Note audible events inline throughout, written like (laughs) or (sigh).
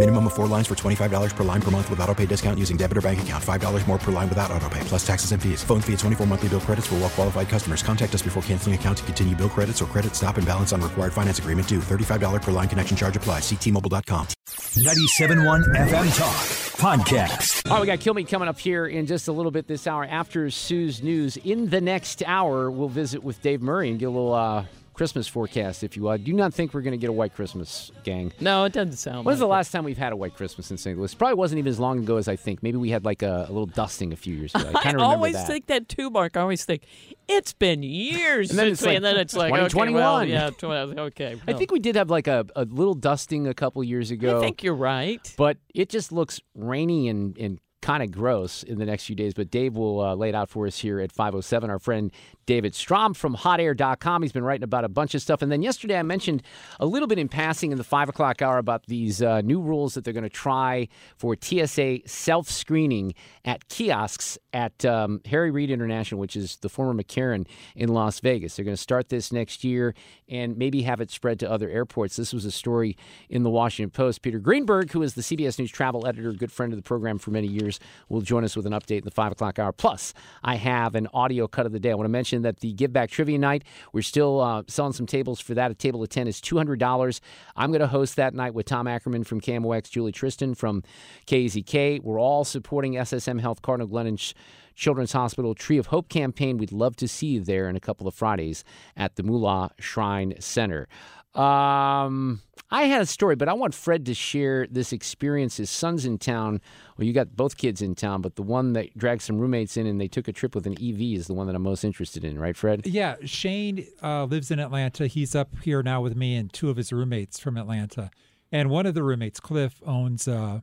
Minimum of four lines for $25 per line per month with auto pay discount using debit or bank account. $5 more per line without auto pay, plus taxes and fees. Phone fee at 24 monthly bill credits for well qualified customers. Contact us before canceling account to continue bill credits or credit stop and balance on required finance agreement due. $35 per line connection charge applies. Ctmobile.com. 97.1 FM Talk Podcast. All right, we got Kilmeade coming up here in just a little bit this hour after Sue's News. In the next hour, we'll visit with Dave Murray and get a little uh, Christmas forecast, if you will. I do not think we're going to get a white Christmas, gang. No, it doesn't sound When's like the it. last time we've had a white Christmas in St. Louis? Probably wasn't even as long ago as I think. Maybe we had like a, a little dusting a few years ago. I (laughs) I remember always that. think that too, Mark. I always think it's been years And then since it's like and then it's like okay, well, yeah, 20, okay. I think we did have like a, a little dusting a couple years ago. I think you're right. but it just looks rainy and, and kind of gross in the next few days. But Dave will uh, lay it out for us here at 507. Our friend David Strom from hotair.com. He's been writing about a bunch of stuff. And then yesterday I mentioned a little bit in passing in the 5 o'clock hour about these uh, new rules that they're going to try for TSA self screening at kiosks at um, Harry Reid International, which is the former McCarran in Las Vegas. They're going to start this next year and maybe have it spread to other airports. This was a story in the Washington Post. Peter Greenberg, who is the CBS News travel editor, good friend of the program for many years, will join us with an update in the 5 o'clock hour. Plus, I have an audio cut of the day. I want to mention that the Give Back Trivia Night, we're still uh, selling some tables for that. A table of 10 is $200. I'm going to host that night with Tom Ackerman from KMOX, Julie Tristan from KZK. We're all supporting SSM Health, Cardinal Glennon Ch- Children's Hospital Tree of Hope campaign. We'd love to see you there in a couple of Fridays at the Moolah Shrine Center. Um, I had a story, but I want Fred to share this experience. His son's in town. Well, you got both kids in town, but the one that dragged some roommates in and they took a trip with an EV is the one that I'm most interested in, right, Fred? Yeah, Shane uh, lives in Atlanta. He's up here now with me and two of his roommates from Atlanta. And one of the roommates, Cliff, owns uh,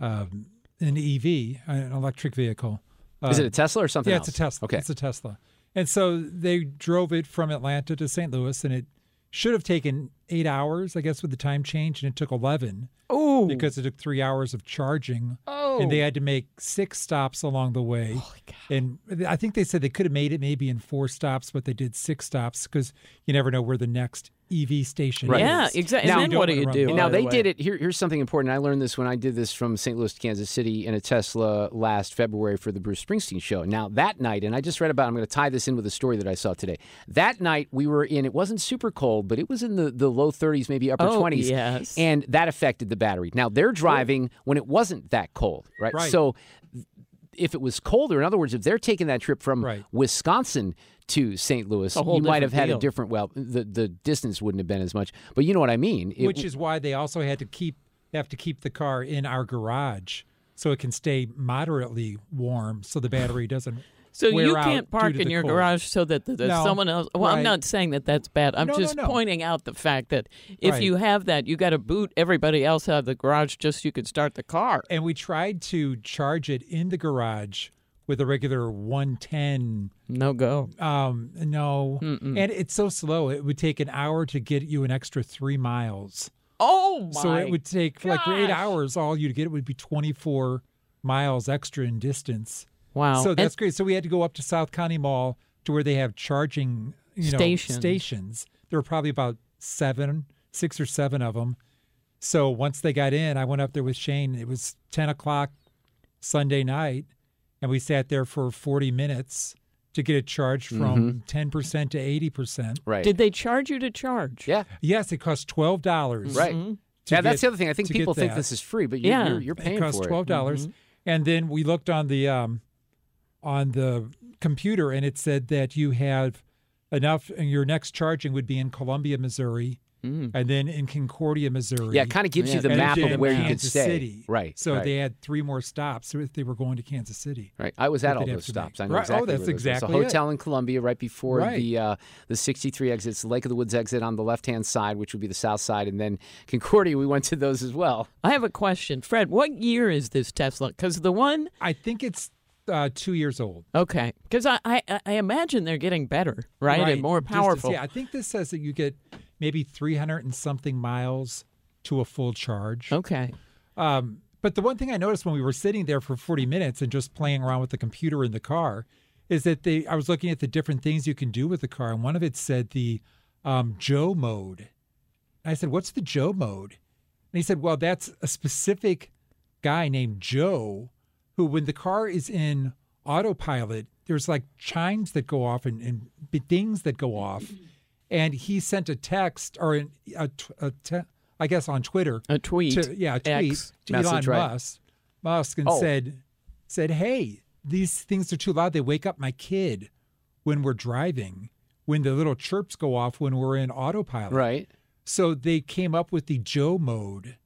um, an EV, an electric vehicle. Is it Um, a Tesla or something yeah, else? it's a Tesla. Okay. It's a Tesla. And so they drove it from Atlanta to St. Louis, and it should have taken eight hours, I guess, with the time change, and it took 11 Oh, because it took three hours of charging. oh. And they oh. had to make six stops along the way. And I think they said they could have made it maybe in four stops, but they did six stops because you never know where the next EV station Right. Yeah, exactly. Now- And then what do you do? Now by the they way? did it. Here, here's something important. I learned this when I did this from St. Louis to Kansas City in a Tesla last February for the Bruce Springsteen show. Now that night, and I just read about. it, I'm going to tie this in with a story that I saw today. That night we were in. It wasn't super cold, but it was in the, the low 30s, maybe upper Oh, 20s. yes. And that affected the battery. Now they're driving when it wasn't that cold, right? Right. So if it was colder, in other words, if they're taking that trip from Right. Wisconsin to St. Louis, you might have had a different. Well, the the distance wouldn't have been as much, but you know what I mean. It- Which is why they also had to keep have to keep the car in our garage so it can stay moderately warm so the battery doesn't So wear you can't park in your cold. garage so that the, the No, someone else. Well, I'm not saying that that's bad. I'm No, just no. pointing out the fact that if Right. you have that, you got to boot everybody else out of the garage just so you could start the car. and we tried to charge it in the garage with a regular 110 No go. um no and it's so slow it would take an hour to get you an extra three miles Oh my! so it would take for like eight hours all you'd get would be 24 miles extra in distance Wow. so And- that's great so we had to go up to south county mall to where they have charging you know Stations. stations there were probably about seven six or seven of them so once they got in i went up there with shane it was 10 o'clock sunday night and we sat there for 40 minutes to get it charged from 10% to 80% right. Did they charge you to charge? yeah. yes it cost $12 Right. Mhm. to yeah, that's the other thing. I think people think this is free, but you're, Yeah. you're, you're paying it costs for twelve it. dollars. And then we looked on the um, on the computer, and it said that you have enough, and your next charging would be in Columbia, Missouri, and then in Concordia, Missouri. Yeah, it kind of gives you the and map of where you could Kansas stay. City. Right. So right. they had three more stops if they were going to Kansas City. Right, I was that at all they'd those stops. make. I know Right. exactly. Oh, that's exactly There's a it. hotel in Columbia right before Right. the uh, the 63 exits, the Lake of the Woods exit on the left hand side, which would be the south side, and then Concordia. We went to those as well. I have a question, Fred. What year is this Tesla? Because the one, I think it's uh, two years old. okay, because I, I I imagine they're getting better, right, and more powerful. see- I think this says that you get maybe 300 and something miles to a full charge. Okay. Um, but the one thing I noticed when we were sitting there for 40 minutes and just playing around with the computer in the car is that they I was looking at the different things you can do with the car, and one of it said the um, Joe mode. And I said, "What's the Joe mode?" And he said, "Well, that's a specific guy named Joe who, when the car is in autopilot, there's like chimes that go off and, and dings that go off." Mm-hmm. And he sent a text or an, a, a te- I guess on Twitter, A tweet. to, yeah, a tweet X to Elon right? Musk, Musk, and Oh. said, said, "Hey, these things are too loud. They wake up my kid when we're driving. When the little chirps go off when we're in autopilot." Right. So they came up with the Joe mode.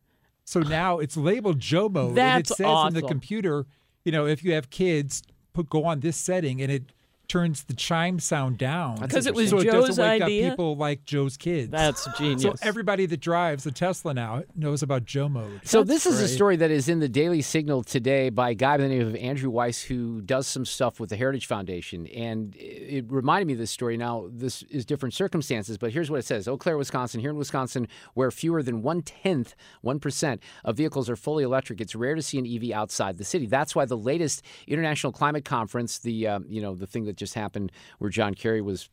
So now it's labeled Joe mode, and it says in the computer, you know, if you have kids, put go on this setting, and it turns the chime sound down because it was so it doesn't wake idea? up people like Joe's kids. That's (laughs) genius. So everybody that drives a Tesla now knows about Joe mode. So That's this is a story that is in the Daily Signal today by a guy by the name of Andrew Weiss who does some stuff with the Heritage Foundation, and it reminded me of this story. Now this is different circumstances, but here's what it says: Eau Claire, Wisconsin. Here in Wisconsin, where fewer than one tenth, one percent of vehicles are fully electric, it's rare to see an EV outside the city. That's why the latest International Climate Conference, the um, you know the thing that just happened, where John Kerry was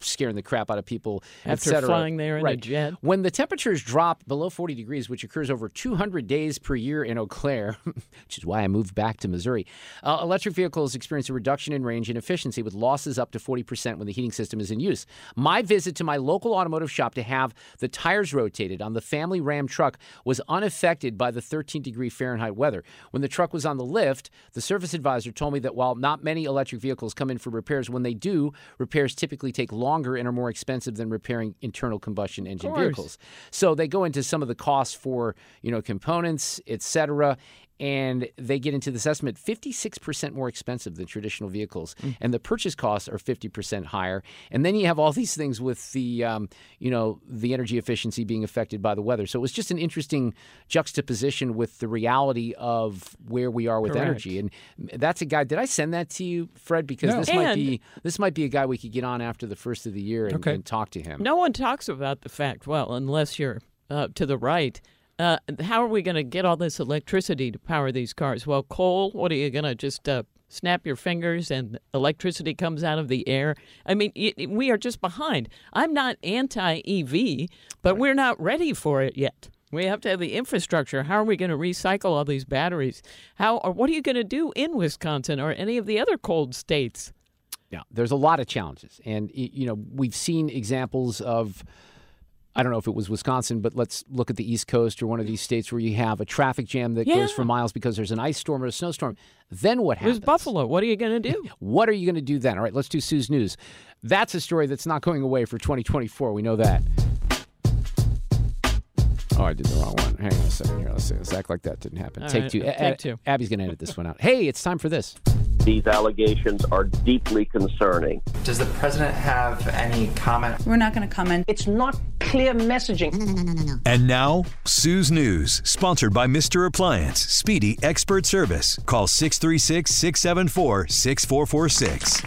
scaring the crap out of people et After flying there in a jet. When the temperatures drop below 40 degrees, which occurs over 200 days per year in Eau Claire, (laughs) which is why I moved back to Missouri, uh, electric vehicles experience a reduction in range and efficiency with losses up to 40% when the heating system is in use. My visit to my local automotive shop to have the tires rotated on the family Ram truck was unaffected by the 13 degree Fahrenheit weather. When the truck was on the lift, the service advisor told me that while not many electric vehicles come in for repairs, when they do, repairs typically take longer and are more expensive than repairing internal combustion engine vehicles. So they go into some of the costs for, you know, components, et cetera, and they get into this estimate 56% more expensive than traditional vehicles. And the purchase costs are 50% higher. And then you have all these things with the, um, you know, the energy efficiency being affected by the weather. So it was just an interesting juxtaposition with the reality of where we are with Correct. energy. And that's a guy, did I send that to you, Fred? Because No. this might be this might be a guy we could get on after the first of the year and, Okay. and talk to him. No one talks about the fact, well, unless you're uh, to the right. Uh, how are we going to get all this electricity to power these cars? Well, coal, what are you going to just uh, snap your fingers and electricity comes out of the air? I mean, y- we are just behind. I'm not anti EV, but we're not ready for it yet. We have to have the infrastructure. How are we going to recycle all these batteries? How or what are you going to do in Wisconsin or any of the other cold states? Yeah, there's a lot of challenges, and you know we've seen examples of. I don't know if it was Wisconsin, but let's look at the East Coast or one of these states where you have a traffic jam that goes for miles because there's an ice storm or a snowstorm. Then what happens? There's? Buffalo. What are you going to do? (laughs) What are you going to do then? All right, let's do Sue's News. That's a story that's not going away for 2024. We know that. Oh, I did the wrong one. Hang on a second here. Let's, see. let's act like that didn't happen. All take right, two. take A- two. Abby's going to edit this one out. Hey, it's time for this. These allegations are deeply concerning. Does the president have any comment? We're not going to comment. It's not clear messaging. And now, Sue's News, sponsored by Mr. Appliance, Speedy Expert Service. Call 636 674 6446.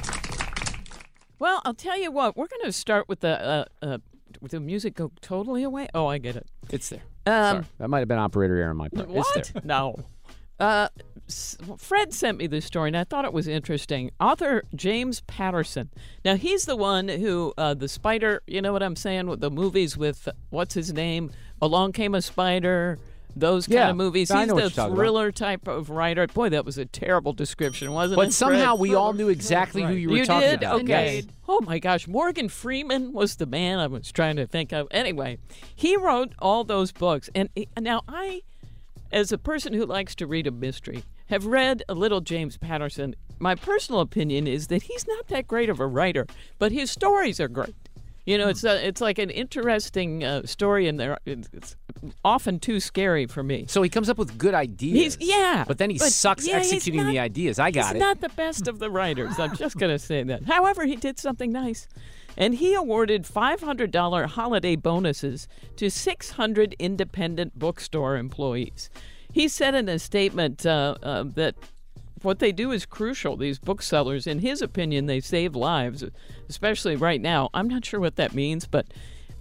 Well, I'll tell you what. We're going to start with the uh, uh, with the music go totally away. Oh, I get it. It's there. Um, Sorry. That might have been operator error on my part. What? It's there. No. Uh, Fred sent me this story, and I thought it was interesting. Author James Patterson. Now he's the one who uh, the spider. You know what I'm saying? With the movies with what's his name? Along Came a Spider. Those kind Yeah, of movies. I He's the you're about. thriller type of writer. Boy, that was a terrible description, wasn't it? But somehow Fred? we all knew exactly who you were you talking did? about. Okay. Yes. Oh my gosh, Morgan Freeman was the man I was trying to think of. Anyway, he wrote all those books, and he- now I, as a person who likes to read a mystery, have read a little James Patterson. My personal opinion is that he's not that great of a writer, but his stories are great. You know, it's a, it's like an interesting uh, story, and there it's often too scary for me. So he comes up with good ideas. He's yeah, But then he but sucks yeah, executing not- the ideas. I got he's it. He's not the best of the writers. I'm just going to say that. However, he did something nice. And he awarded $500 holiday bonuses to 600 independent bookstore employees. He said in a statement uh, uh, that what they do is crucial. These booksellers, in his opinion, they save lives, especially right now. I'm not sure what that means, but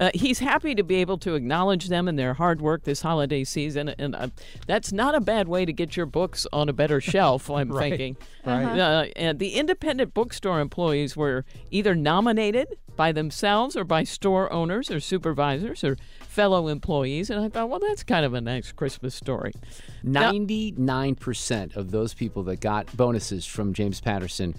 uh, he's happy to be able to acknowledge them and their hard work this holiday season. And uh, that's not a bad way to get your books on a better shelf, (laughs) I'm Right, thinking. right. Uh, and the independent bookstore employees were either nominated by themselves or by store owners or supervisors or fellow employees. And I thought, well, that's kind of a nice Christmas story. 99% of those people that got bonuses from James Patterson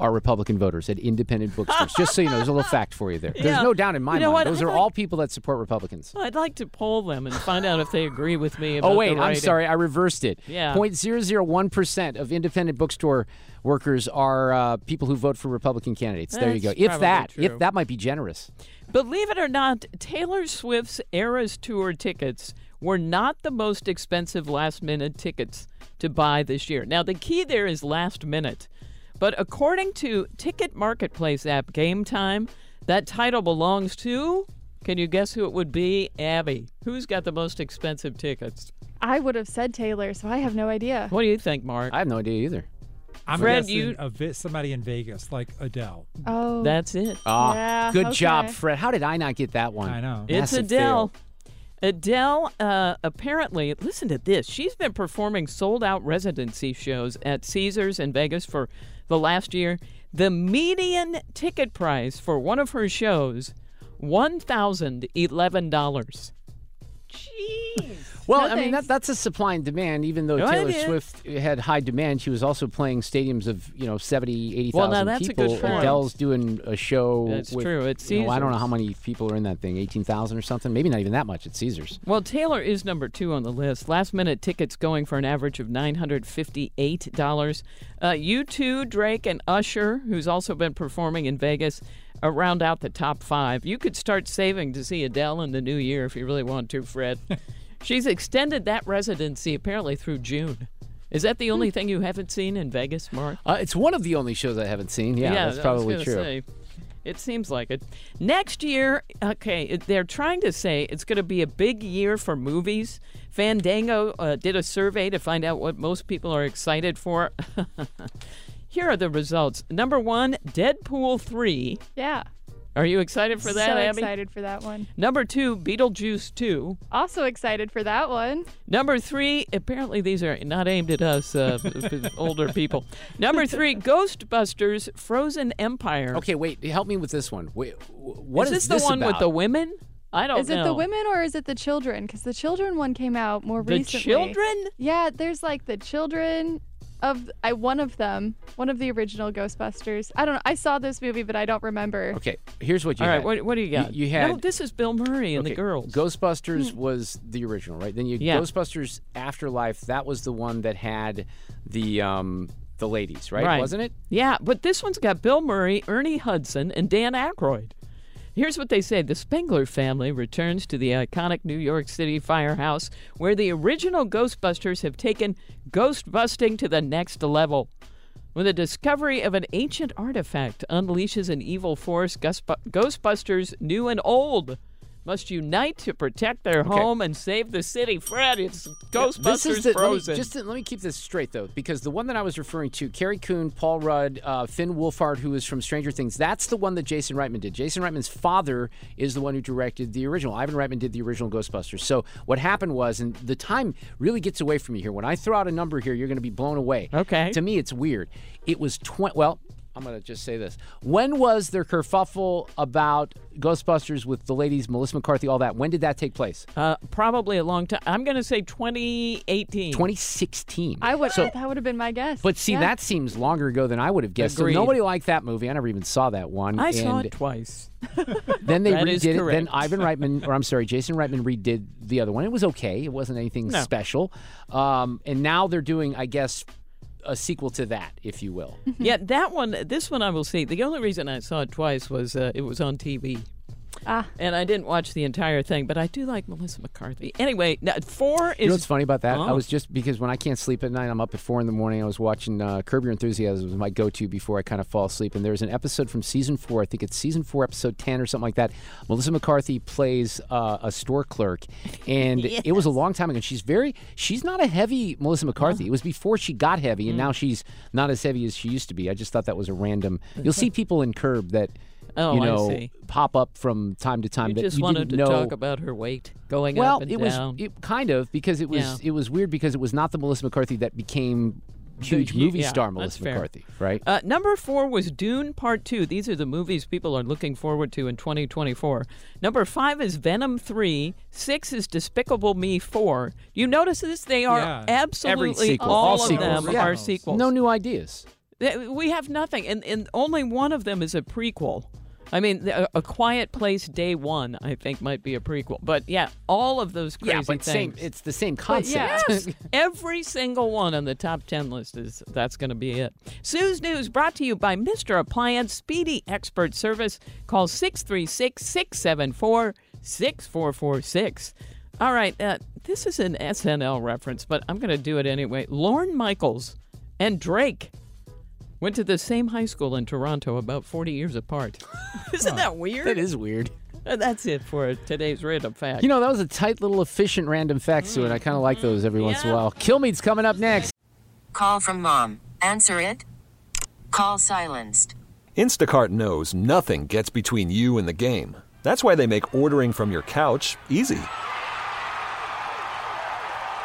are Republican voters at independent bookstores. Just so you know, there's a little fact for you there. There's no doubt in my You know mind. what? Those I'd are like- all people that support Republicans. I'd like to poll them and find out if they agree with me about Oh wait, I'm sorry, I reversed it. Yeah. 0.001 percent of independent bookstore workers are uh, people who vote for Republican candidates. there you go. If that, true. if that might be generous. Believe it or not, Taylor Swift's Eras Tour tickets were not the most expensive last minute tickets to buy this year. Now, the key there is last minute. But according to Ticket Marketplace app Game Time, that title belongs to. Can you guess who it would be? Abby. Who's got the most expensive tickets? I would have said Taylor, so I have no idea. What do you think, Mark? I have no idea either. I'm Fred, guessing you- a vi- somebody in Vegas, like Adele. Oh, That's it. Ah, Yeah, good job. Fred. How did I not get that one? I know. It's Massive Adele. fail. Adele, uh, apparently, listen to this. She's been performing sold out residency shows at Caesars in Vegas for the last year. The median ticket price for one of her shows, $1,011. Jeez. Well, No I mean that, that's a supply and demand. Even though No, Taylor. Swift had high demand, she was also playing stadiums of you know 70, 80,000 Well, now that's a people. Adele's doing a show. That's with, true, at you know, I don't know how many people are in that thing, eighteen thousand or something. Maybe not even that much at Caesars. Well, Taylor is number two on the list. Last minute tickets going for an average of $958. Uh, U2, Drake, and Usher, who's also been performing in Vegas, uh, round out the top five. You could start saving to see Adele in the new year if you really want to, Fred. (laughs) She's extended that residency apparently through June. Is that the only thing you haven't seen in Vegas, Mark? Uh, it's one of the only shows I haven't seen. Yeah, that's I was probably true. say. It seems like it. Next year, okay, it- they're trying to say it's going to be a big year for movies. Fandango uh, did a survey to find out what most people are excited for. (laughs) Here are the results. Number one, Deadpool 3. Yeah. Are you excited for that, so Abby? excited for that one. Number two, Beetlejuice 2. Also excited for that one. Number three, apparently these are not aimed at us, uh, (laughs) older people. Number three, (laughs) Ghostbusters Frozen Empire. Okay, wait. Help me with this one. Wait, wh- what is is this the one with the women? I don't know. is know. it the women or is it the children? Because the children one came out more The recently. children? Yeah, there's like the children of I one of them, one of the original Ghostbusters. I don't know. I saw this movie, but I don't remember. Okay, here's what you All right, had. what, what do you got? You, had no, this is Bill Murray and okay, the girls. Ghostbusters was the original, right? Then you Yeah. Ghostbusters Afterlife. That was the one that had the um the ladies, right? Wasn't it? Yeah, but this one's got Bill Murray, Ernie Hudson, and Dan Aykroyd. Here's what they say The Spengler family returns to the iconic New York City firehouse where the original Ghostbusters have taken ghost busting to the next level. When the discovery of an ancient artifact unleashes an evil force, Ghostbusters, new and old, must unite to protect their Okay. home and save the city. Fred, it's Ghostbusters This is the, let me, just let me keep this straight though, because the one that I was referring to, Carrie Coon, Paul Rudd, uh, Finn Wolfhard, who is from Stranger Things, that's the one that Jason Reitman did. Jason Reitman's father is the one who directed the original. Ivan Reitman did the original Ghostbusters. So what happened was, and the time really gets away from you here. When I throw out a number here, you're going to be blown away. Okay. To me, it's weird. It was twenty. Well. I'm going to just say this. When was there kerfuffle about Ghostbusters with the ladies, Melissa McCarthy, all that? When did that take place? Uh, probably a long time. I'm going to say 2018. 2016. I would. So- that would have been my guess. But see, Yeah. that seems longer ago than I would have guessed. Agreed. So nobody liked that movie. I never even saw that one. I saw and it twice. (laughs) Then they redid it. Then. Ivan Reitman, or I'm sorry, Jason Reitman redid the other one. It was okay. It wasn't anything No. special. Um, and now they're doing, I guess, a sequel to that, if you will. (laughs) yeah, that one, this one I will see. The only reason I saw it twice was uh, it was on TV. Ah. And I didn't watch the entire thing, but I do like Melissa McCarthy. Anyway, now, four is. You know what's funny about that? I Oh. was just because when I can't sleep at night, I'm up at four in the morning. I was watching uh, Curb Your Enthusiasm was my go-to before I kind of fall asleep. And there's an episode from season four. I think it's season four, episode ten or something like that. Melissa McCarthy plays uh, a store clerk, and (laughs) it was a long time ago. She's very, she's not a heavy Melissa McCarthy. It was before she got heavy, and Mm. now she's not as heavy as she used to be. I just thought that was a random. You'll (laughs) see people in Curb that. Oh, you I know, see. pop up from time to time You that just you wanted to didn't know. talk about her weight going well, up and it was down. it, kind of because it was Yeah. it was weird because it was not the Melissa McCarthy that became huge movie yeah, star that's Melissa fair. McCarthy, right? Uh, number four was Dune Part Two. These are the movies people are looking forward to in 2024. Number five is Venom Three. Six is Despicable Me Four. You notice this? They are Yeah. absolutely Every all, all of sequels, them yeah. are sequels. No new ideas. We have nothing, and, and only one of them is a prequel. I mean, the- A Quiet Place Day One, I think, might be a prequel. But yeah, all of those crazy yeah, but same. It's the same But concept. yes, (laughs) every single one on the top 10 list is that's going to be it. Sue's News brought to you by Mr. Appliance Speedy Expert Service. Call 636 674 6446. All right, uh, this is an SNL reference, but I'm going to do it anyway. Lorne Michaels and Drake went to the same high school in Toronto about 40 years apart. (laughs) Isn't that weird? that is weird. Uh, That's it for today's random fact. You know, that was a tight little efficient random fact, Sue, and I kind of like those every once in a Yeah. while. Kilmeade's coming up next. Call from mom. Answer it. Call silenced. Instacart knows nothing gets between you and the game. That's why they make ordering from your couch easy.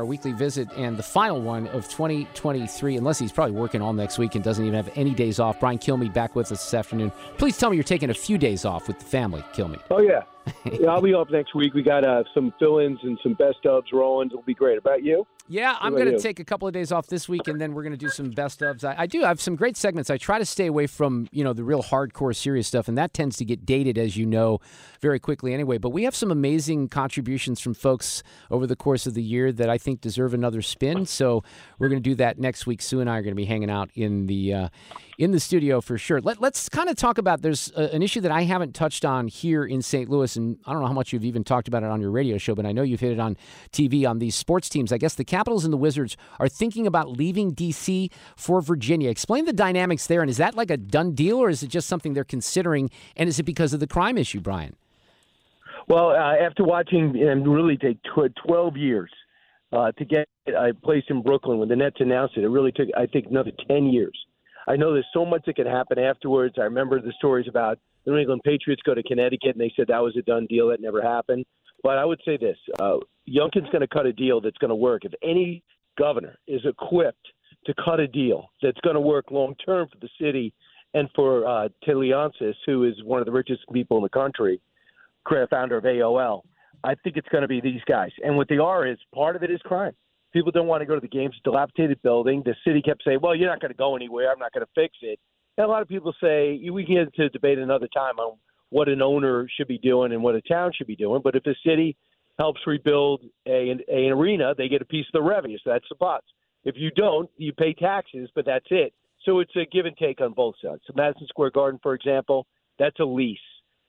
Our weekly visit and the final one of 2023, unless he's probably working all next week and doesn't even have any days off. Brian Kilmeade back with us this afternoon. Please tell me you're taking a few days off with the family, Kilmeade. Oh yeah, yeah. I'll be off next week. We got uh, some fill-ins and some best ofs rolling. It'll be great. About you? Yeah, I'm going to take a couple of days off this week, and then we're going to do some best ofs. I, I do have some great segments. I try to stay away from you know the real hardcore serious stuff, and that tends to get dated, as you know, very quickly anyway. But we have some amazing contributions from folks over the course of the year that I think deserve another spin. So we're going to do that next week. Sue and I are going to be hanging out in the uh, in the studio for sure. Let, let's kind of talk about. There's a, an issue that I haven't touched on here in St. Louis, and I don't know how much you've even talked about it on your radio show, but I know you've hit it on TV on these sports teams. I guess the Capitals and the Wizards are thinking about leaving D.C. for Virginia. Explain the dynamics there, and is that like a done deal, or is it just something they're considering? And is it because of the crime issue, Brian? Well, uh, after watching and really take tw- 12 years uh, to get a place in Brooklyn when the Nets announced it, it really took, I think, another 10 years. I know there's so much that can happen afterwards. I remember the stories about New England Patriots go to Connecticut and they said that was a done deal. That never happened. But I would say this uh, Youngkin's going to cut a deal that's going to work. If any governor is equipped to cut a deal that's going to work long term for the city and for uh, Ted Leonsis, who is one of the richest people in the country, cre- founder of AOL, I think it's going to be these guys. And what they are is part of it is crime. People don't want to go to the games. Dilapidated building. The city kept saying, "Well, you're not going to go anywhere. I'm not going to fix it." And a lot of people say we can get into debate another time on what an owner should be doing and what a town should be doing. But if the city helps rebuild a, an, an arena, they get a piece of the revenue. So that's the plus. If you don't, you pay taxes, but that's it. So it's a give and take on both sides. So Madison Square Garden, for example, That's a lease.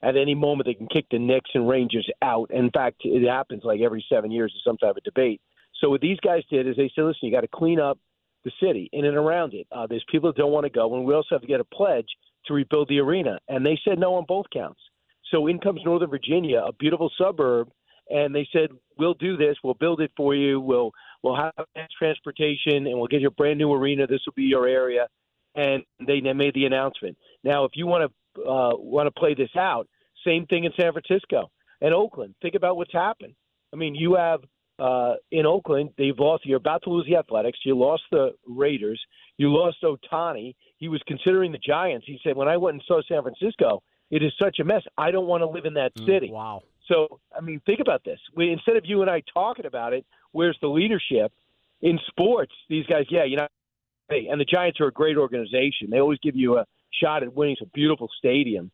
At any moment, they can kick the Knicks and Rangers out. In fact, it happens like every seven years or some type of debate. So what these guys did is they said, listen, you got to clean up the city in and around it. Uh, there's people that don't want to go, and we also have to get a pledge to rebuild the arena. And they said no on both counts. So in comes Northern Virginia, a beautiful suburb, and they said, we'll do this. We'll build it for you. We'll we'll have transportation, and we'll get you a brand new arena. This will be your area. And they made the announcement. Now, if you want to uh, want to play this out, same thing in San Francisco and Oakland. Think about what's happened. I mean, you have uh, in Oakland, they've lost. You're about to lose the Athletics. You lost the Raiders. You lost Ohtani. He was considering the Giants. He said, "When I went and saw San Francisco, it is such a mess. I don't want to live in that Mm, city." wow. So, I mean, think about this. We, instead of you and I talking about it, where's the leadership in sports? These guys, yeah, you know, hey, and the Giants are a great organization. They always give you a shot at winning. It's a beautiful stadium.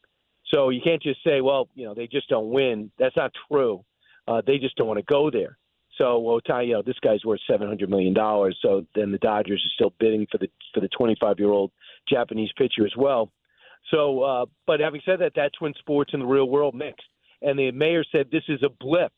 So you can't just say, well, you know, they just don't win. That's not true. Uh, they just don't want to go there. So, well, tell you, know, this guy's worth seven hundred million dollars. So then the Dodgers are still bidding for the for the twenty five year old Japanese pitcher as well. So, uh, but having said that, that's when sports and the real world mix. And the mayor said this is a blip.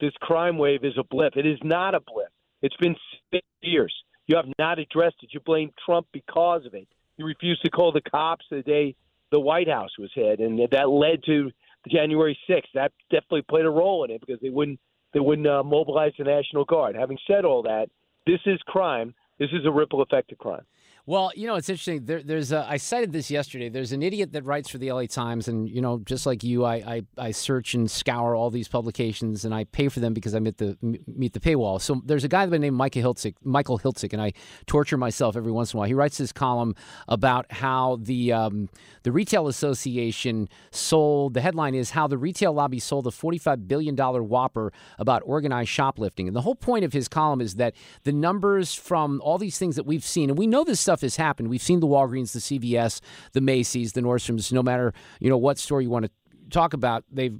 This crime wave is a blip. It is not a blip. It's been six years. You have not addressed it. You blame Trump because of it. You refused to call the cops the day the White House was hit, and that led to January 6th. That definitely played a role in it because they wouldn't they wouldn't uh, mobilize the National Guard. Having said all that, this is crime. This is a ripple effect of crime. Well, you know, it's interesting. There, there's a, I cited this yesterday. There's an idiot that writes for the LA Times, and you know, just like you, I, I, I search and scour all these publications, and I pay for them because I meet the meet the paywall. So there's a guy by the name Michael Hiltzik, Michael Hiltzik, and I torture myself every once in a while. He writes this column about how the um, the retail association sold. The headline is how the retail lobby sold a 45 billion dollar whopper about organized shoplifting, and the whole point of his column is that the numbers from all these things that we've seen, and we know this stuff has happened. We've seen the Walgreens, the CVS, the Macy's, the Nordstroms. No matter you know what store you want to talk about, they've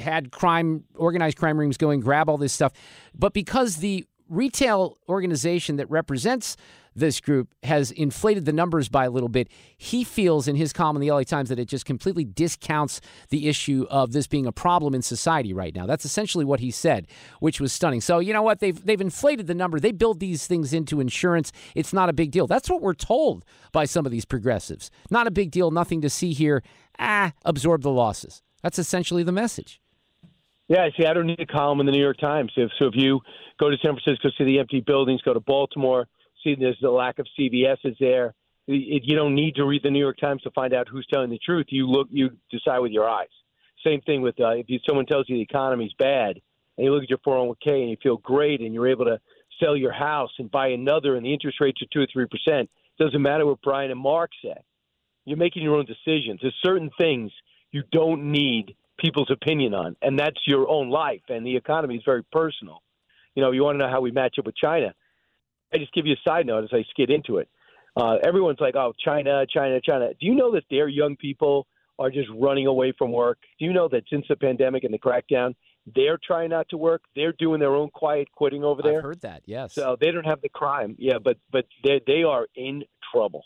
had crime, organized crime rings going, grab all this stuff. But because the retail organization that represents this group has inflated the numbers by a little bit. He feels in his column in the LA Times that it just completely discounts the issue of this being a problem in society right now. That's essentially what he said, which was stunning. So, you know what? They've they've inflated the number. They build these things into insurance. It's not a big deal. That's what we're told by some of these progressives. Not a big deal, nothing to see here. Ah, absorb the losses. That's essentially the message. Yeah, see, I don't need a column in the New York Times. If, so if you go to San Francisco, see the empty buildings, go to Baltimore, see there's the lack of CVS's there. It, you don't need to read the New York Times to find out who's telling the truth. You look, you decide with your eyes. Same thing with uh, if you, someone tells you the economy's bad, and you look at your 401k and you feel great, and you're able to sell your house and buy another, and the interest rates are two or three percent. Doesn't matter what Brian and Mark said. You're making your own decisions. There's certain things you don't need people's opinion on, and that's your own life. And the economy is very personal. You know, you want to know how we match up with China. I just give you a side note as I skid into it. Uh, everyone's like, "Oh, China, China, China." Do you know that their young people are just running away from work? Do you know that since the pandemic and the crackdown, they're trying not to work. They're doing their own quiet quitting over there. I've heard that. Yes. So they don't have the crime. Yeah, but but they they are in trouble.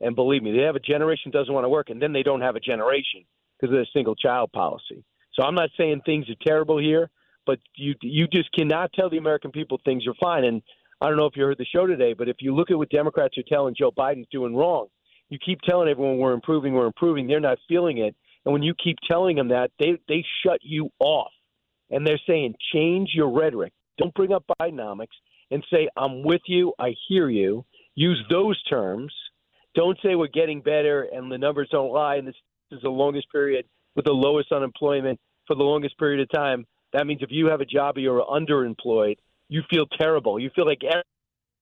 And believe me, they have a generation that doesn't want to work, and then they don't have a generation because of the single child policy. So I'm not saying things are terrible here, but you you just cannot tell the American people things are fine. And I don't know if you heard the show today, but if you look at what Democrats are telling Joe Biden's doing wrong, you keep telling everyone we're improving, we're improving. They're not feeling it, and when you keep telling them that, they they shut you off, and they're saying change your rhetoric. Don't bring up Bidenomics and say I'm with you, I hear you. Use those terms. Don't say we're getting better and the numbers don't lie, and this is the longest period with the lowest unemployment for the longest period of time. That means if you have a job you're underemployed, you feel terrible. You feel like every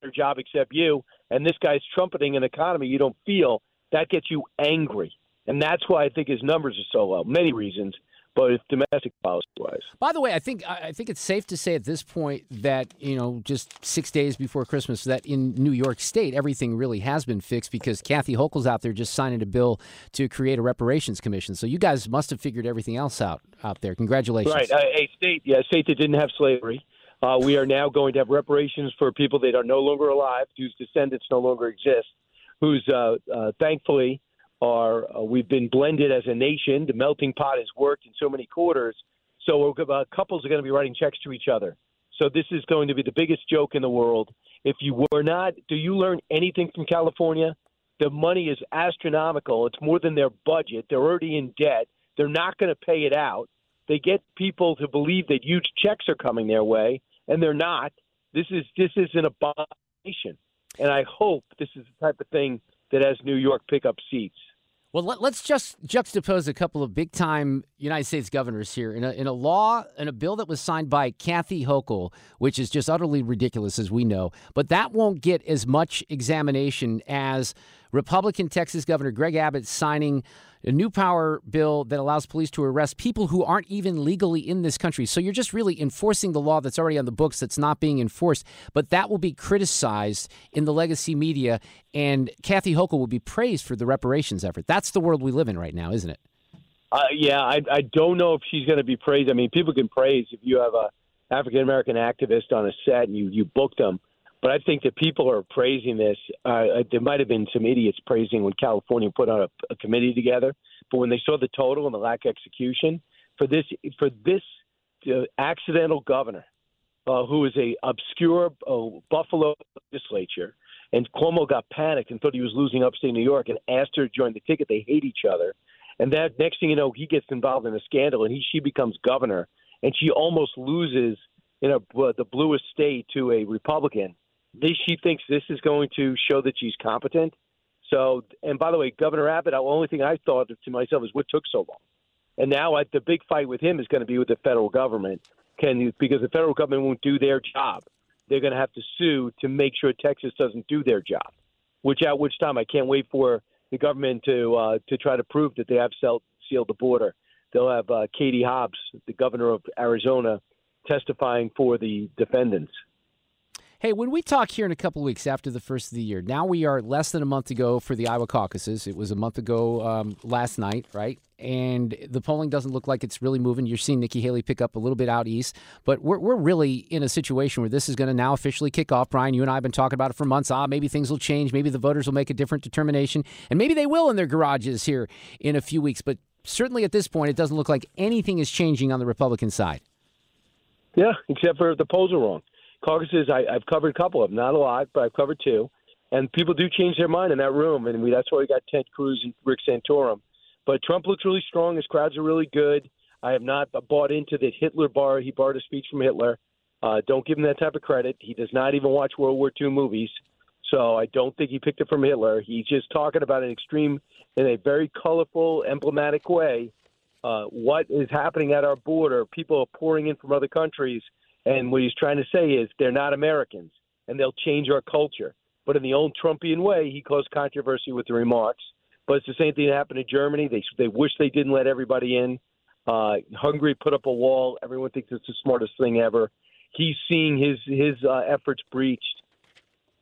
other job except you, and this guy's trumpeting an economy you don't feel. That gets you angry, and that's why I think his numbers are so low. Many reasons, but it's domestic policy wise. By the way, I think I think it's safe to say at this point that you know just six days before Christmas that in New York State everything really has been fixed because Kathy Hochul's out there just signing a bill to create a reparations commission. So you guys must have figured everything else out out there. Congratulations! Right, uh, a state, yeah, a state that didn't have slavery. Uh, we are now going to have reparations for people that are no longer alive, whose descendants no longer exist, whose uh, uh, thankfully are uh, we've been blended as a nation. The melting pot has worked in so many quarters. So uh, couples are going to be writing checks to each other. So this is going to be the biggest joke in the world. If you were not, do you learn anything from California? The money is astronomical. It's more than their budget. They're already in debt. They're not going to pay it out. They get people to believe that huge checks are coming their way, and they're not. This is this is an abomination, and I hope this is the type of thing that has New York pick up seats. Well, let, us just juxtapose a couple of big time United States governors here. In a, in a law, in a bill that was signed by Kathy Hochul, which is just utterly ridiculous, as we know, but that won't get as much examination as Republican Texas Governor Greg Abbott signing a new power bill that allows police to arrest people who aren't even legally in this country. So you're just really enforcing the law that's already on the books that's not being enforced. But that will be criticized in the legacy media, and Kathy Hochul will be praised for the reparations effort. That's the world we live in right now, isn't it? Uh, yeah, I, I don't know if she's going to be praised. I mean, people can praise if you have a African American activist on a set and you you book them. But I think that people are praising this. Uh, there might have been some idiots praising when California put on a, a committee together, but when they saw the total and the lack of execution for this for this uh, accidental governor, uh, who is a obscure uh, Buffalo legislature, and Cuomo got panicked and thought he was losing upstate New York and asked her to join the ticket. They hate each other, and that next thing you know, he gets involved in a scandal and he she becomes governor, and she almost loses in a, uh, the bluest state to a Republican this, she thinks this is going to show that she's competent. So, and by the way, Governor Abbott, the only thing I thought to myself is what took so long. And now I, the big fight with him is going to be with the federal government. Can because the federal government won't do their job. They're going to have to sue to make sure Texas doesn't do their job. Which at which time I can't wait for the government to uh, to try to prove that they have sealed the border. They'll have uh, Katie Hobbs, the governor of Arizona, testifying for the defendants. Hey, when we talk here in a couple weeks after the first of the year, now we are less than a month ago for the Iowa caucuses. It was a month ago um, last night, right? And the polling doesn't look like it's really moving. You're seeing Nikki Haley pick up a little bit out east, but we're, we're really in a situation where this is going to now officially kick off. Brian, you and I have been talking about it for months. Ah, maybe things will change. Maybe the voters will make a different determination, and maybe they will in their garages here in a few weeks. But certainly at this point, it doesn't look like anything is changing on the Republican side. Yeah, except for the polls are wrong caucuses, I, I've covered a couple of them, not a lot, but I've covered two. And people do change their mind in that room, and we, that's why we got Ted Cruz and Rick Santorum. But Trump looks really strong. His crowds are really good. I have not bought into that Hitler bar. He borrowed a speech from Hitler. Uh, don't give him that type of credit. He does not even watch World War II movies. So I don't think he picked it from Hitler. He's just talking about an extreme, in a very colorful, emblematic way, uh, what is happening at our border. People are pouring in from other countries and what he's trying to say is they're not Americans and they'll change our culture. But in the old Trumpian way, he caused controversy with the remarks. But it's the same thing that happened in Germany. They they wish they didn't let everybody in. Uh, Hungary put up a wall. Everyone thinks it's the smartest thing ever. He's seeing his his uh, efforts breached.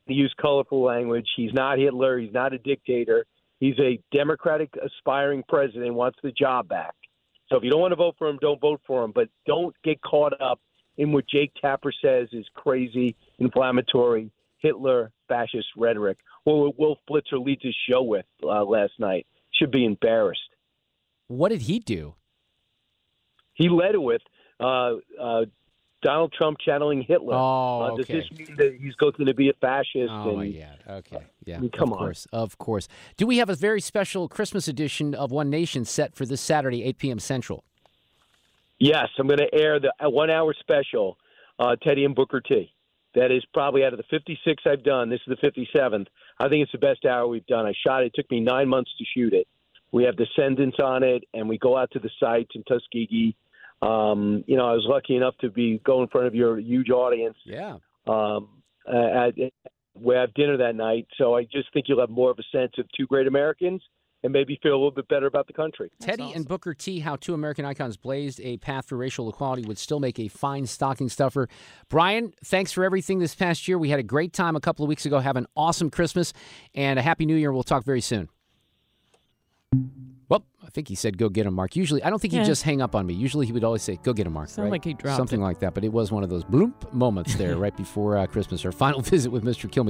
He used colorful language. He's not Hitler. He's not a dictator. He's a democratic aspiring president. Wants the job back. So if you don't want to vote for him, don't vote for him. But don't get caught up in what Jake Tapper says is crazy, inflammatory, Hitler fascist rhetoric, or what Wolf Blitzer leads his show with uh, last night. Should be embarrassed. What did he do? He led it with uh, uh, Donald Trump channeling Hitler. Oh, uh, okay. Does this mean that he's going to be a fascist? Oh, and, yeah. Okay. Yeah. I mean, come of on. course. Of course. Do we have a very special Christmas edition of One Nation set for this Saturday, 8 p.m. Central? Yes, I'm going to air the one hour special, uh, Teddy and Booker T. That is probably out of the 56 I've done. This is the 57th. I think it's the best hour we've done. I shot it. It took me nine months to shoot it. We have descendants on it, and we go out to the sites in Tuskegee. Um, you know, I was lucky enough to be go in front of your huge audience. Yeah. Um, at, at, we have dinner that night, so I just think you'll have more of a sense of two great Americans and maybe feel a little bit better about the country. Teddy awesome. and Booker T, how two American icons blazed a path for racial equality, would still make a fine stocking stuffer. Brian, thanks for everything this past year. We had a great time a couple of weeks ago. Have an awesome Christmas and a happy New Year. We'll talk very soon. Well, I think he said, "Go get him, Mark." Usually, I don't think he'd just hang up on me. Usually, he would always say, "Go get him, Mark." Sound right? like he dropped something it. like that. But it was one of those bloop moments there (laughs) right before uh, Christmas. Our final (laughs) visit with Mr. Kilmeade.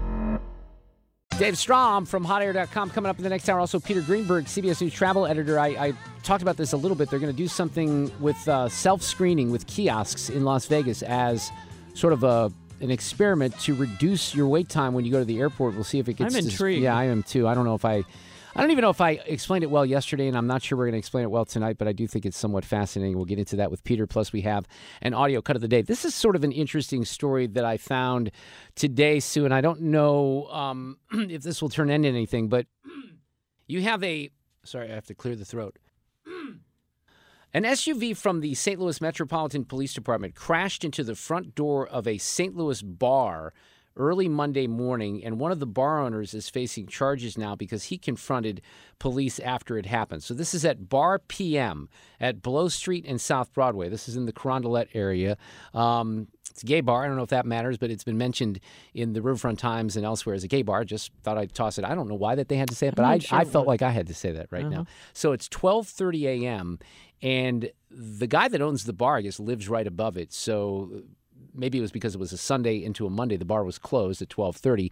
Dave Strom from hotair.com coming up in the next hour. Also, Peter Greenberg, CBS News travel editor. I, I talked about this a little bit. They're going to do something with uh, self screening with kiosks in Las Vegas as sort of a an experiment to reduce your wait time when you go to the airport. We'll see if it gets. I'm intrigued. yeah, I am too. I don't know if I. I don't even know if I explained it well yesterday, and I'm not sure we're going to explain it well tonight, but I do think it's somewhat fascinating. We'll get into that with Peter. Plus, we have an audio cut of the day. This is sort of an interesting story that I found today, Sue, and I don't know um, (clears throat) if this will turn into anything, but (clears throat) you have a. Sorry, I have to clear the throat. (clears throat) An SUV from the St. Louis Metropolitan Police Department crashed into the front door of a St. Louis bar early Monday morning, and one of the bar owners is facing charges now because he confronted police after it happened. So this is at Bar PM at Blow Street and South Broadway. This is in the Carondelet area. Um, it's a gay bar. I don't know if that matters, but it's been mentioned in the Riverfront Times and elsewhere as a gay bar. Just thought I'd toss it. I don't know why that they had to say it, but I, sure I felt like I had to say that right Uh-huh. now. So it's 12:30 a.m. and the guy that owns the bar, I guess, lives right above it. So maybe it was because it was a Sunday into a Monday. The bar was closed at 12:30,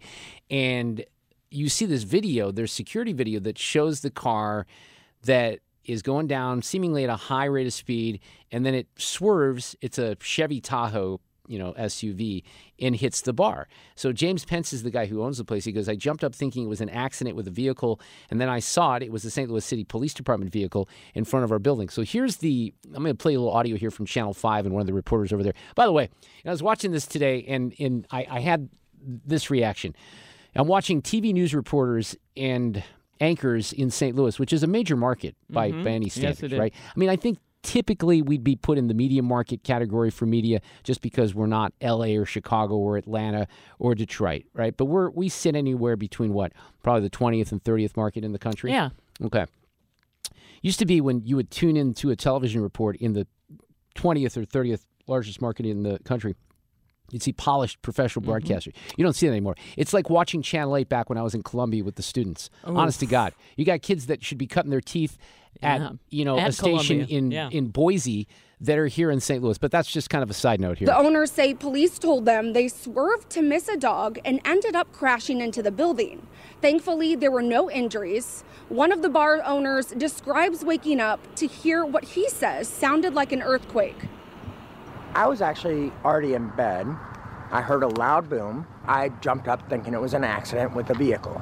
and you see this video. There's security video that shows the car that is going down seemingly at a high rate of speed, and then it swerves. It's a Chevy Tahoe. You know, SUV and hits the bar. So James Pence is the guy who owns the place. He goes, I jumped up thinking it was an accident with a vehicle, and then I saw it. It was the St. Louis City Police Department vehicle in front of our building. So here's the. I'm going to play a little audio here from Channel Five and one of the reporters over there. By the way, I was watching this today, and and I, I had this reaction. I'm watching TV news reporters and anchors in St. Louis, which is a major market by, Mhm. by any standards, it is. right? I mean, I think typically we'd be put in the media market category for media just because we're not LA or Chicago or Atlanta or Detroit, right? But we're we sit anywhere between what? Probably the 20th and 30th market in the country. Yeah. Okay. Used to be when you would tune into a television report in the 20th or 30th largest market in the country. You'd see polished professional Mm-hmm. broadcasters. You don't see that anymore. It's like watching Channel 8 back when I was in Columbia with the students. Honest to God. You got kids that should be cutting their teeth at, Yeah. you know, At a station in, Yeah. in Boise that are here in St. Louis. But that's just kind of a side note here. The owners say police told them they swerved to miss a dog and ended up crashing into the building. Thankfully, there were no injuries. One of the bar owners describes waking up to hear what he says sounded like an earthquake. I was actually already in bed. I heard a loud boom. I jumped up thinking it was an accident with a vehicle.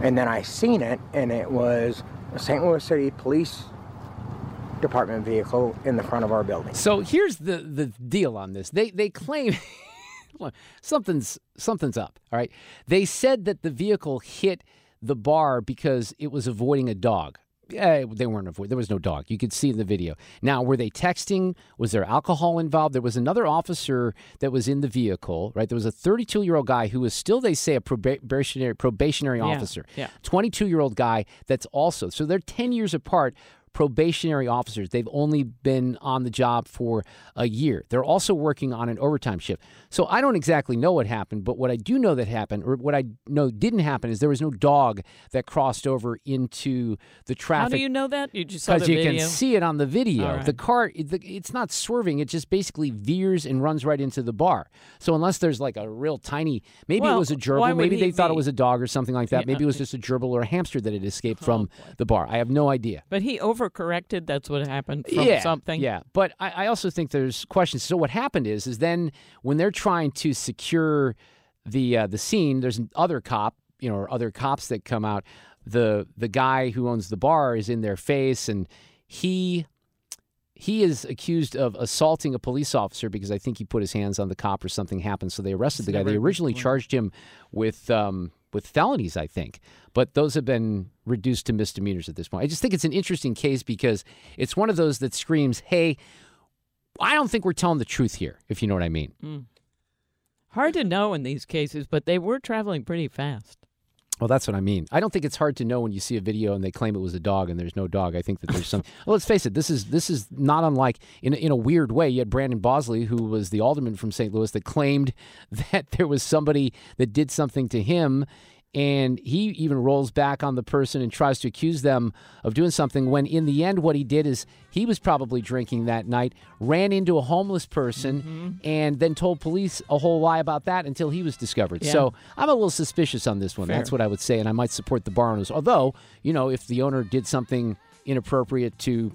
And then I seen it, and it was a St. Louis City Police Department vehicle in the front of our building. So here's the the deal on this. They they claim (laughs) something's something's up. All right. They said that the vehicle hit the bar because it was avoiding a dog. Eh, they weren't avoiding. There was no dog. You could see in the video. Now, were they texting? Was there alcohol involved? There was another officer that was in the vehicle. Right. There was a 32 year old guy who was still, they say, a probationary probationary Yeah, officer. yeah. 22 year old guy that's also so they're 10 years apart probationary officers they've only been on the job for a year they're also working on an overtime shift so i don't exactly know what happened but what i do know that happened or what i know didn't happen is there was no dog that crossed over into the traffic How do you know that? You just saw because you video. can see it on the video. Right. The car, it's not swerving; it just basically veers and runs right into the bar. So unless there's like a real tiny, maybe it was a gerbil, maybe he they thought it was a dog or something like that. Yeah. Maybe it was just a gerbil or a hamster that had escaped oh, from the bar. I have no idea. But he overcorrected. That's what happened from yeah, something. Yeah, but I, I also think there's questions. So what happened is, is then when they're trying to secure the uh, the scene, there's other cop, you know, or other cops that come out. The the guy who owns the bar is in their face, and he he is accused of assaulting a police officer because I think he put his hands on the cop or something happened. So they arrested the guy. They originally charged him with um, with felonies, I think, but those have been reduced to misdemeanors at this point. I just think it's an interesting case because it's one of those that screams, "Hey, I don't think we're telling the truth here." If you know what I mean. Mm. Hard to know in these cases, but they were traveling pretty fast. Well, that's what I mean. I don't think it's hard to know when you see a video and they claim it was a dog and there's no dog. I think that there's some. (laughs) well, let's face it. This is this is not unlike in a, in a weird way. You had Brandon Bosley, who was the alderman from St. Louis, that claimed (laughs) that there was somebody that did something to him and he even rolls back on the person and tries to accuse them of doing something when in the end what he did is he was probably drinking that night ran into a homeless person Mm-hmm. and then told police a whole lie about that until he was discovered Yeah. so i'm a little suspicious on this one Fair. that's what i would say and i might support the bar owners although you know if the owner did something inappropriate to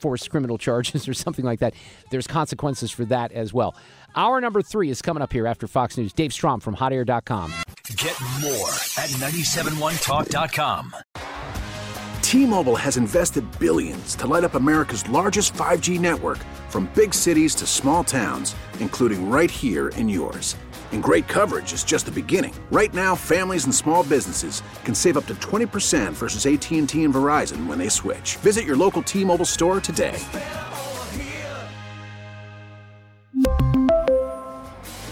force criminal (laughs) charges or something like that there's consequences for that as well hour number three is coming up here after fox news dave strom from hotair.com Get more at 971talk.com. T-Mobile has invested billions to light up America's largest 5G network from big cities to small towns, including right here in yours. And great coverage is just the beginning. Right now, families and small businesses can save up to 20% versus AT&T and Verizon when they switch. Visit your local T-Mobile store today.